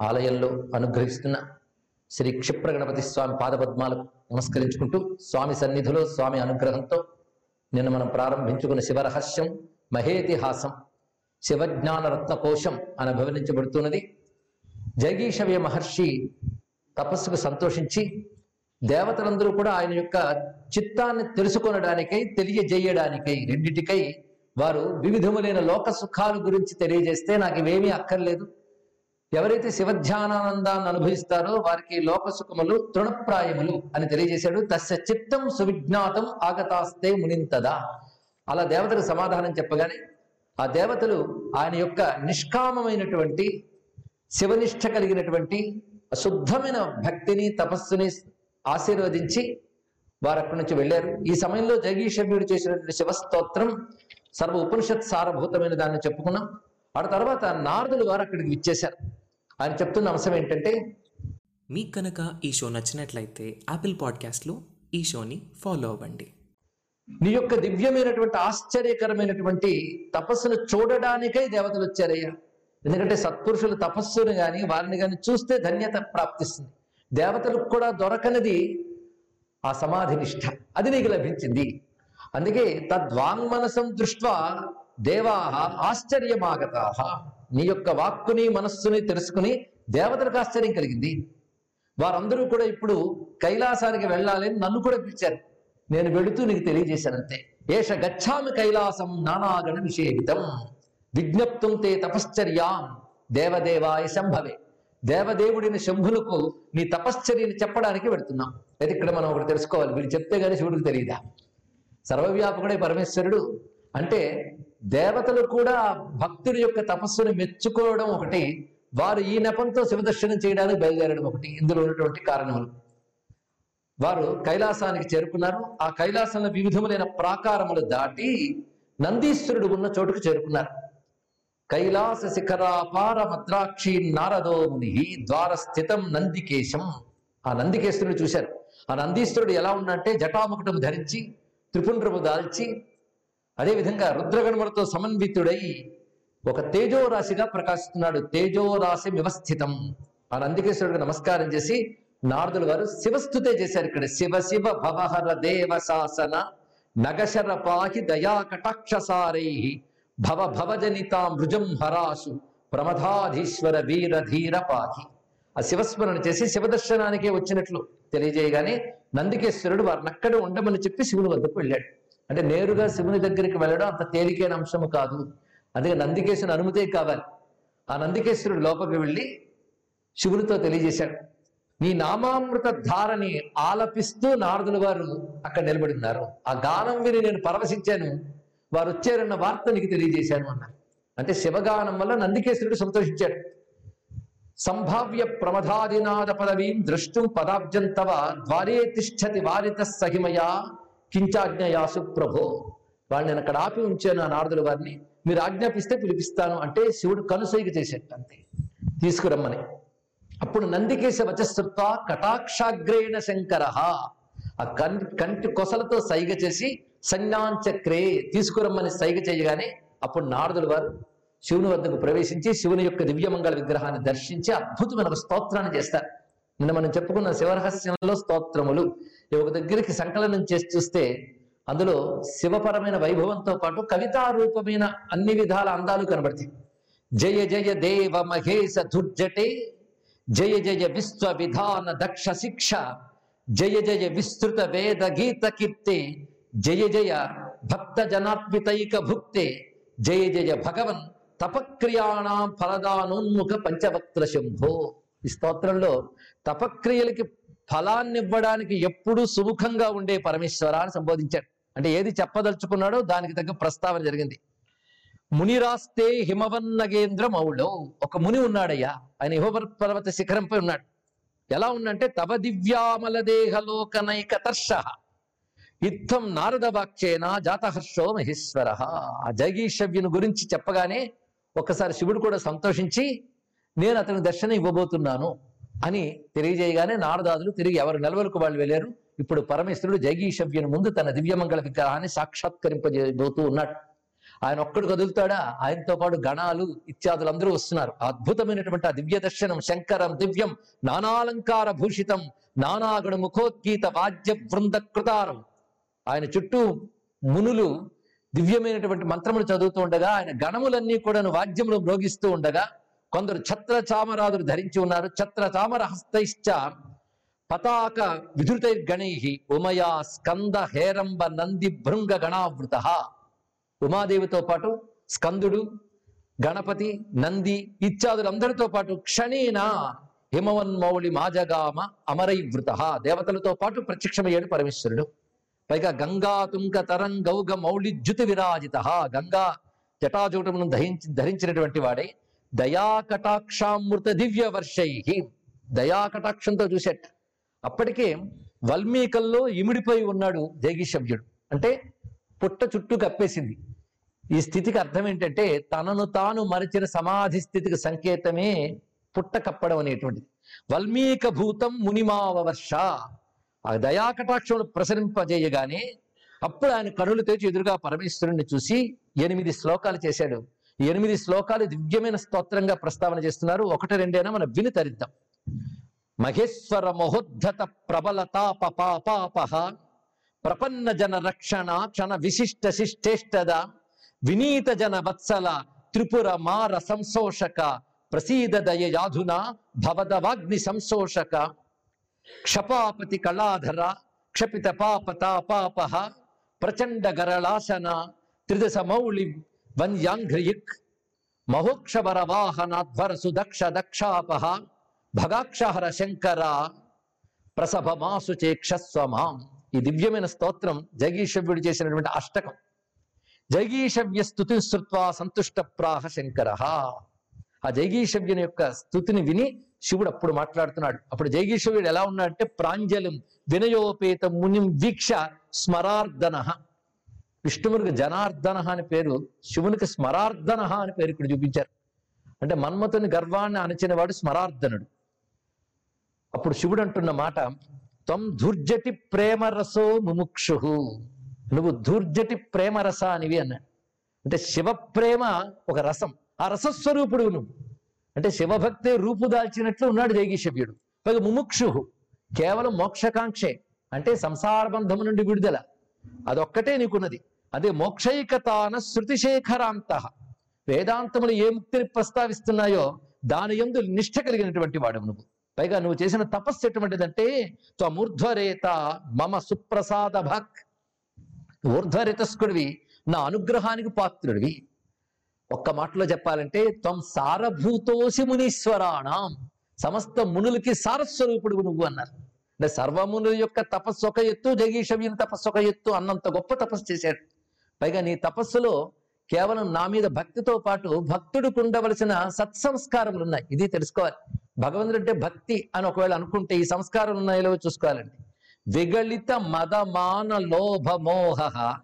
ఆలయంలో అనుగ్రహిస్తున్న శ్రీ క్షిప్ర గణపతి స్వామి పాదపద్మాలకు నమస్కరించుకుంటూ స్వామి సన్నిధిలో స్వామి అనుగ్రహంతో నిన్న మనం ప్రారంభించుకున్న శివరహస్యం మహేతిహాసం శివజ్ఞాన రత్నకోశం అని అభివర్ణించబడుతున్నది. జగీషవ్య మహర్షి తపస్సుకు సంతోషించి దేవతలందరూ కూడా ఆయన యొక్క చిత్తాన్ని తెలుసుకొనడానికై తెలియజేయడానికై రెండిటికై వారు వివిధములైన లోక సుఖాల గురించి తెలియజేస్తే నాకు ఇవేమీ అక్కర్లేదు. ఎవరైతే శివధ్యానానందాన్ని అనుభవిస్తారో వారికి లోకసుఖములు తృణప్రాయములు అని తెలియజేశాడు. తస్య చిత్తం సువిజ్ఞాతం ఆగతాస్తే మునింతదా. అలా దేవతలకు సమాధానం చెప్పగానే ఆ దేవతలు ఆయన యొక్క నిష్కామమైనటువంటి శివనిష్ట కలిగినటువంటి శుద్ధమైన భక్తిని తపస్సుని ఆశీర్వదించి వారు అక్కడి నుంచి వెళ్ళారు. ఈ సమయంలో జగీషభ్యుడు చేసినటువంటి శివస్తోత్రం సర్వ ఉపనిషత్ సారభూతమైన దాన్ని చెప్పుకున్నాం. ఆ తర్వాత నారదులు వారు అక్కడికి విచ్చేశారు. ఆయన చెప్తున్న అంశం ఏంటంటే మీకు కనుక ఈ షో నచ్చినట్లయితే యాపిల్ పాడ్కాస్ట్లో ఈ షోని ఫాలో అవ్వండి. నీ యొక్క దివ్యమైనటువంటి ఆశ్చర్యకరమైనటువంటి తపస్సును చూడడానికై దేవతలు వచ్చారయ్యా. ఎందుకంటే సత్పురుషులు తపస్సును గాని వారిని గాని చూస్తే ధన్యత ప్రాప్తిస్తుంది. దేవతలకు కూడా దొరకనిది ఆ సమాధి నిష్ఠ అది నీకు లభించింది. అందుకే తద్వాంగ్మనసం దృష్ట్వా దేవాహ ఆశ్చర్యమాగతా నీ యొక్క వాక్కుని మనస్సుని తెలుసుకుని దేవతలకు ఆశ్చర్యం కలిగింది. వారందరూ కూడా ఇప్పుడు కైలాసానికి వెళ్ళాలి అని నన్ను కూడా పిలిచారు. నేను వెళుతూ నీకు తెలియజేశానంతే. ఏష గచ్చామి కైలాసం నానాగణ నిషేవితం విజ్ఞప్తం తే తపశ్చర్యాం. దేవదేవాయ శంభవే. దేవదేవుడిని శంభులకు నీ తపశ్చర్యని చెప్పడానికి వెళుతున్నాం. అయితే ఇక్కడ మనం ఒకటి తెలుసుకోవాలి. వీళ్ళు చెప్తే గానీ శివుడికి తెలియదా? సర్వవ్యాపకుడే పరమేశ్వరుడు అంటే దేవతలు కూడా భక్తుడి యొక్క తపస్సును మెచ్చుకోవడం ఒకటి వారు ఈ నెపంతో శివదర్శనం చేయడానికి బయలుదేరడం ఒకటి. ఇందులో ఉన్నటువంటి కారణములు. వారు కైలాసానికి చేరుకున్నారు. ఆ కైలాసంలో వివిధములైన ప్రాకారములు దాటి నందీశ్వరుడు ఉన్న చోటుకు చేరుకున్నారు. కైలాస శిఖరాపార మద్రాక్షి నారదో ముని ద్వార స్థితం నందికేశం. ఆ నందికేశ్వరుడు చూశారు. ఆ నందీశ్వరుడు ఎలా ఉన్నాడంటే జటాముకుటం ధరించి త్రిపుండ్రము దాల్చి అదేవిధంగా రుద్రగణములతో సమన్వితుడై ఒక తేజోరాశిగా ప్రకాశిస్తున్నాడు. తేజోరాశి వ్యవస్థితం. ఆ నందికేశ్వరుడికి నమస్కారం చేసి నారదులు గారు శివస్థుతే చేశారు ఇక్కడ. శివ శివ భవహర దేవ శాసన నగశర పాహి దయా కటాక్షసారై భవ భవజనితా మృజం హరాసు ప్రమథాధీశ్వర వీర ధీర పాహి. ఆ శివస్మరణ చేసి శివదర్శనానికే వచ్చినట్లు తెలియజేయగానే నందికేశ్వరుడు వారిని అక్కడ ఉండమని చెప్పి శివుని వద్దకు వెళ్ళాడు. అంటే నేరుగా శివుని దగ్గరికి వెళ్ళడం అంత తేలికైన అంశము కాదు. అందుకే నందికేశ్వరుని అనుమతే కావాలి. ఆ నందికేశ్వరుడు లోపలికి వెళ్ళి శివునితో తెలియజేశాడు. నీ నామామృత ధారని ఆలపిస్తూ నారదుల వారు అక్కడ నిలబడి ఉన్నారు ఆ గానం విని నేను పరవశించాను. వారు వచ్చారన్న వార్త నీకు తెలియజేశాను అన్నారు. అంటే శివగానం వల్ల నందికేశ్వరుడు సంతోషించాడు. సంభావ్య ప్రమదాదినాద పదవీం ద్రష్టుం పదాబ్జం తవ ద్వారే తిష్టతి వారిత సహిమయా కించాజ్ఞయాసు ప్రభో. వాళ్ళు నేను అక్కడ ఆపి ఉంచాను ఆ నారదుల వారిని. మీరు ఆజ్ఞాపిస్తే పిలిపిస్తాను అంటే శివుడు కనుసైగ చేసేట అంతే. తీసుకురమ్మని. అప్పుడు నందికేశ వచస్సుత్వ కటాక్షాగ్రేణ శంకర. ఆ కన్ కంటి కొసలతో సైగ చేసి సంజ్ఞాంచక్రే తీసుకురమ్మని సైగ చేయగానే అప్పుడు నారదుల వారు శివుని వద్దకు ప్రవేశించి శివుని యొక్క దివ్యమంగళ విగ్రహాన్ని దర్శించి అద్భుతమైన స్తోత్రాన్ని చేస్తారు. నిన్న మనం చెప్పుకున్న శివరహస్యంలో స్తోత్రములు. ఒక దగ్గరికి సంకలనం చేసి చూస్తే అందులో శివపరమైన వైభవంతో పాటు కవితారూపమైన అన్ని విధాల అందాలు కనబడతాయి. జయ జయ దేవ మహేశ దుర్జటే జయ జయ విశ్వ విధాన దక్ష శిక్ష జయ జయ విస్తృత వేద గీత కీర్తే జయ జయ భక్త జనాత్మితైక భుక్తే జయ జయ భగవన్ తపక్రియాణం ఫలదానోన్ముఖ పంచవక్త్ర శంభో. ఈ స్తోత్రంలో తపక్రియలకి ఫలాన్ని ఇవ్వడానికి ఎప్పుడూ సుముఖంగా ఉండే పరమేశ్వర అని సంబోధించాడు. అంటే ఏది చెప్పదలుచుకున్నాడో దానికి తగ్గ ప్రస్తావన జరిగింది. మునిరాస్తే హిమవన్నగేంద్ర మౌళో ఒక ముని ఉన్నాడయ్యా. ఆయన హిమవర్ పర్వత శిఖరంపై ఉన్నాడు. ఎలా ఉందంటే తవ దివ్యామల దేహలోకనైక తర్ష. ఇత్తం నారద వాక్యేన జాతహర్షో మహేశ్వర. ఆ జగీషవ్యుని గురించి చెప్పగానే ఒకసారి శివుడు కూడా సంతోషించి నేను అతని దర్శనం ఇవ్వబోతున్నాను అని తెలియజేయగానే నారదాదులు తిరిగి ఎవరు నెలవరకు వాళ్ళు వెళ్ళారు. ఇప్పుడు పరమేశ్వరుడు జగీషవ్యుని ముందు తన దివ్యమంగళ విగ్రహాన్ని సాక్షాత్కరింపజేయబోతూ ఉన్నాడు. ఆయన ఒక్కడు కదులుతాడా? ఆయనతో పాటు గణాలు ఇత్యాదులు అందరూ వస్తున్నారు. అద్భుతమైనటువంటి ఆ దివ్య దర్శనం శంకరం దివ్యం నానాలంకార భూషితం నానాగణ ముఖోద్గీత వాద్య బృంద కృతారం. ఆయన చుట్టూ మునులు దివ్యమైనటువంటి మంత్రములు చదువుతూ ఉండగా ఆయన గణములన్నీ కూడాను వాద్యములు మ్రోగిస్తూ ఉండగా కొందరు ఛత్ర చామరాదులు ధరించి ఉన్నారు. ఛత్ర చామర హస్తైశ్చ పతాక విధృతైర్గణై ఉమయా స్కంద హేరంబ నంది భృంగ గణావృత. ఉమాదేవితో పాటు స్కందుడు గణపతి నంది ఇత్యాదులందరితో పాటు క్షణేన హిమవన్మౌళి మాజగామ అమరైవృత. దేవతలతో పాటు ప్రత్యక్షమయ్యాడు పరమేశ్వరుడు. పైగా గంగా తుంక తరంగౌగ మౌళిజ్యుతి విరాజిత గంగా జటాజూటమును ధరించి ధరించినటువంటి వాడే. దయాకటాక్షామృత దివ్య వర్షై దయాకటాక్షంతో చూసేట అప్పటికే వల్మీకల్లో ఇమిడిపోయి ఉన్నాడు జైగిషవ్యుడు అంటే పుట్ట చుట్టూ కప్పేసింది. ఈ స్థితికి అర్థం ఏంటంటే తనను తాను మరిచిన సమాధి స్థితికి సంకేతమే పుట్ట కప్పడం అనేటువంటిది. వల్మీక భూతం మునిమావ వర్ష ఆ దయాకటాక్షములు ప్రసరింపజేయగానే అప్పుడు ఆయన కనులు తెచ్చి ఎదురుగా పరమేశ్వరుణ్ణి చూసి ఎనిమిది శ్లోకాలు చేశాడు. ఎనిమిది శ్లోకాలు దివ్యమైన స్తోత్రంగా ప్రస్తావన చేస్తున్నారు. ఒకటి రెండైనా మనం విని తరిద్దాం. మహేశ్వర మహోద్ధత ప్రబల తాప పాపాపహ ప్రపన్న జన రక్షణ క్షణ విశిష్ట శిష్టేష్టద వినీత జన వత్సల త్రిపుర మార సంశోషక ప్రసీద దయ యాధున భవదవాగ్ని సంశోషక క్షపాపతి కళాధర క్షపిత పాప తాపాపహ ప్రచండ గరళాసన త్రిదశ మౌళి వన్యాంఘ్రియుక్ మహోక్షవర వాహనాధ్వర సుదక్ష దక్షాపహ భగాక్షహర శంకర ప్రసభమాసు చేక్షస్వమాం ఈ దివ్యమైన స్తోత్రం జగీషవ్యుడు చేసినటువంటి అష్టకం. జగీషవ్య స్థుతి శృత్వా సంతుష్ట ప్రాహ శంకర. ఆ జైగీషవ్యుని యొక్క స్థుతిని విని శివుడు అప్పుడు మాట్లాడుతున్నాడు. అప్పుడు జైగీషవ్యుడు ఎలా ఉన్నాడంటే ప్రాంజలిం వినయోపేత మునిం వీక్ష స్మరార్దన. విష్ణువునికి జనార్దన అని పేరు శివునికి స్మరార్దన అని పేరు ఇక్కడ చూపించారు. అంటే మన్మథుని గర్వాన్ని అణచినవాడు స్మరార్ధనుడు అప్పుడు శివుడు అంటున్న మాట త్వం ధూర్జటి ప్రేమరసో ముముక్షు నువ్వు ధూర్జటి ప్రేమరస అనివి అన్నాడు. అంటే శివ ప్రేమ ఒక రసం. ఆ రసస్వరూపుడు నువ్వు. అంటే శివభక్తే రూపు దాల్చినట్లు ఉన్నాడు జైగీషవ్యుడు. పైగా ముముక్షు కేవలం మోక్షకాంక్షే. అంటే సంసార బంధము నుండి విడుదల. అదొక్కటే నీకున్నది. అదే మోక్షైకతాన శృతిశేఖరాంత. వేదాంతములు ఏ ముక్తిని ప్రస్తావిస్తున్నాయో దాని ఎందు నిష్ఠ కలిగినటువంటి వాడు నువ్వు. పైగా నువ్వు చేసిన తపస్సు ఎటువంటిదంటే త్వమూర్ధ్వరేత మమ సుప్రసాద భక్ ఊర్ధ్వరేతస్కుడివి నా అనుగ్రహానికి పాత్రుడివి. ఒక్క మాటలో చెప్పాలంటే త్వం సారభూతోసి మునీశ్వరాణం. సమస్త మునులకి సారస్వరూపుడు నువ్వు అన్నారు. అంటే సర్వమునుల యొక్క తపస్సు ఒక ఎత్తు జగీషవ్యుని తపస్సు ఒక ఎత్తు అన్నంత గొప్ప తపస్సు చేశాడు. పైగా నీ తపస్సులో కేవలం నా మీద భక్తితో పాటు భక్తుడికి ఉండవలసిన సత్సంస్కారములు ఉన్నాయి ఇది తెలుసుకోవాలి. భగవంతుడు అంటే భక్తి అని ఒకవేళ అనుకుంటే ఈ సంస్కారాలు ఉన్నాయో చూసుకోవాలండి. విగళిత మదమాన లోభ మోహ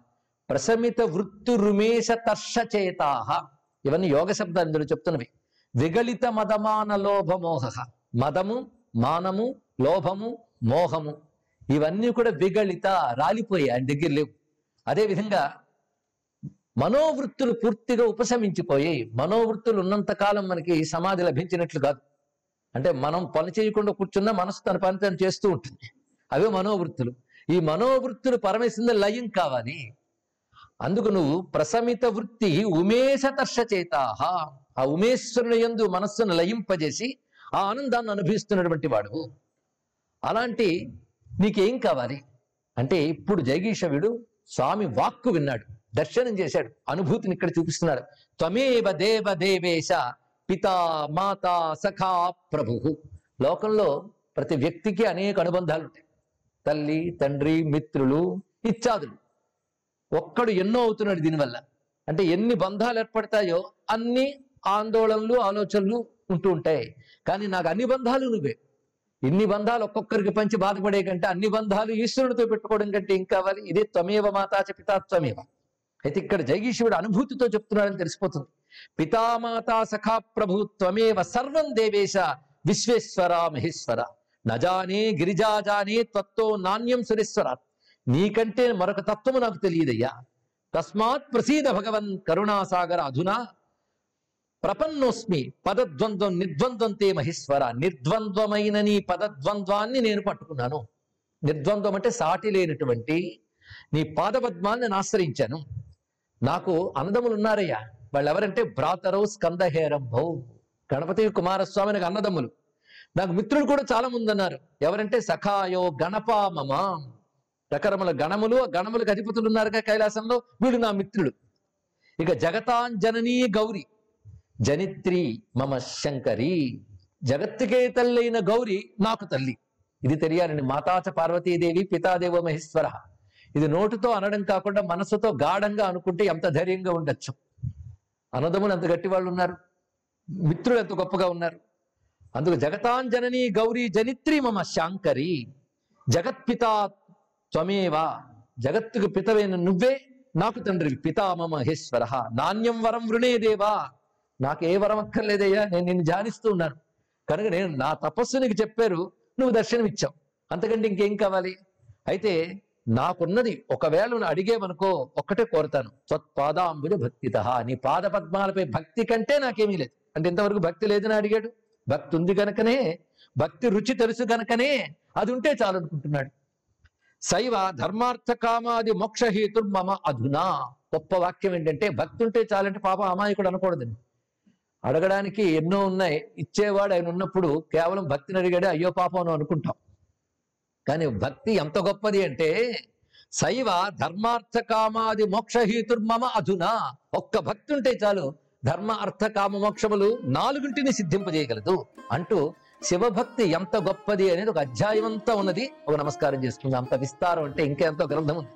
ప్రశమిత వృత్తు రుమేష తర్షచేతాహ ఇవన్నీ యోగ శబ్దాలు ఇందులో చెప్తున్నవి. విగళిత మదమాన లోభ మోహ మదము మానము లోభము మోహము. ఇవన్నీ కూడా విగళిత రాలిపోయాయి ఆయన దగ్గర లేవు. అదేవిధంగా మనోవృత్తులు పూర్తిగా ఉపశమించిపోయాయి మనోవృత్తులు ఉన్నంత కాలం మనకి సమాధి లభించినట్లు కాదు. అంటే మనం పని చేయకుండా కూర్చున్నా మనసు తన పని తను చేస్తూ ఉంటుంది. అవే మనోవృత్తులు. ఈ మనోవృత్తులు పరమేశ్వర లయం కావాలి. అందుకు నువ్వు ప్రసమిత వృత్తి ఉమేషతర్ష చేతాహ. ఆ ఉమేశ్వరుని యందు మనస్సును లయింపజేసి ఆ ఆనందాన్ని అనుభవిస్తున్నటువంటి వాడు. అలాంటి నీకేం కావాలి? అంటే ఇప్పుడు జగీషవుడు స్వామి వాక్కు విన్నాడు. దర్శనం చేశాడు. అనుభూతిని ఇక్కడ చూపిస్తున్నాడు. త్వమేవ దేవ దేవేశ పితా మాత సఖా ప్రభు. లోకంలో ప్రతి వ్యక్తికి అనేక అనుబంధాలు ఉంటాయి తల్లి తండ్రి మిత్రులు ఇత్యాదులు. ఒక్కడు ఎన్నో అవుతున్నాడు దీనివల్ల. అంటే ఎన్ని బంధాలు ఏర్పడతాయో అన్ని ఆందోళనలు ఆలోచనలు ఉంటూ ఉంటాయి. కానీ నాకు అన్ని బంధాలు నువ్వే. ఇన్ని బంధాలు ఒక్కొక్కరికి పంచి బాధపడే కంటే అన్ని బంధాలు ఈశ్వరుడితో పెట్టుకోవడం కంటే ఇంకా కావాలి? ఇదే త్వమేవ మాతా పితా త్వమేవ. అయితే ఇక్కడ జగీశివుడు అనుభూతితో చెప్తున్నాడని తెలిసిపోతుంది. పితామాతా సఖా ప్రభు త్వమేవ సర్వం దేవేశ విశ్వేశ్వర మహేశ్వర. నజానే గిరిజాజానే త్వత్తో నాణ్యం సురేశ్వర. నీకంటే మరొక తత్వము నాకు తెలియదయ్యా. తస్మాత్ ప్రసీద భగవన్ కరుణాసాగర అధునా. ప్రపన్నోస్మి పదద్వంద్వం నిర్ద్వంద్వంతే మహేశ్వర. నిర్ద్వంద్వమైన నీ పదద్వంద్వాన్ని నేను పట్టుకున్నాను. నిర్ద్వంద్వం అంటే సాటి లేనటువంటి నీ పాదపద్మాన్ని ఆశ్రయించాను. నాకు అన్నదములు ఉన్నారయ్యా వాళ్ళు ఎవరంటే భ్రాతరౌ స్కందహేరంభౌ గణపతి కుమారస్వామి నాకు అన్నదమ్ములు. నాకు మిత్రులు కూడా చాలా మంది అన్నారు ఎవరంటే సఖాయో గణపామమ రకరముల గణములు ఆ గణములకు అధిపతులు ఉన్నారుగా కైలాసంలో. వీడు నా మిత్రుడు ఇక జగతాంజననీ గౌరి. జనిత్రి మమ శంకరి. జగత్తుకే తల్లైన గౌరి నాకు తల్లి. ఇది తెలియాలండి మాతాచ పార్వతీదేవి పితాదేవ మహేశ్వర. ఇది నోటితో అనడం కాకుండా మనసుతో గాఢంగా అనుకుంటే ఎంత ధైర్యంగా ఉండొచ్చు. అనదములు ఎంత గట్టి వాళ్ళు ఉన్నారు. మిత్రులు ఎంత గొప్పగా ఉన్నారు. అందుకు జగతాంజనని గౌరీ జనిత్రి మమ శాంకరి. జగత్పిత త్వమేవా. జగత్తుకు పితవైన నువ్వే నాకు తండ్రి పితా మమ మహేశ్వర నాణ్యం వరం వృణేదేవా నాకు ఏ వరం అక్కర్లేదయ్యా నేను నిన్ను ధ్యానిస్తూ ఉన్నాను. కనుక నేను నా తపస్సు నీకు చెప్పారు నువ్వు దర్శనం ఇచ్చావు అంతకంటే ఇంకేం కావాలి? అయితే నాకున్నది ఒకవేళ నువ్వు అడిగేవనుకో ఒక్కటే కోరుతాను. త్వత్పాదాంబుజ భక్తిత. నీ పాద పద్మాలపై భక్తి కంటే నాకేమీ లేదు. అంటే ఇంతవరకు భక్తి లేదని అడిగాడు. భక్తి ఉంది గనకనే భక్తి రుచి తెలుసు గనకనే అది ఉంటే చాలు అనుకుంటున్నాడు. శైవ ధర్మార్థ కామాది మోక్షహేతుర్ మమ అధునా. గొప్ప వాక్యం ఏంటంటే భక్తి ఉంటే చాలంటే పాప అమాయకుడు అనకూడదండి అడగడానికి ఎన్నో ఉన్నాయి. ఇచ్చేవాడు ఆయన ఉన్నప్పుడు కేవలం భక్తిని అడిగాడే అయ్యో పాపం అని అనుకుంటాం. కానీ భక్తి ఎంత గొప్పది అంటే శైవ ధర్మార్థ కామాది మోక్షహేతుర్మమ అధునా. ఒక్క భక్తి ఉంటే చాలు ధర్మ అర్థ కామ మోక్షములు నాలుగుంటిని సిద్ధింపజేయగలదు. అంటూ శివభక్తి ఎంత గొప్పది అనేది ఒక అధ్యాయం అంతా ఉన్నది. ఒక నమస్కారం చేసుకుందాం. అంత విస్తారం అంటే ఎంతో గ్రంథం ఉంది.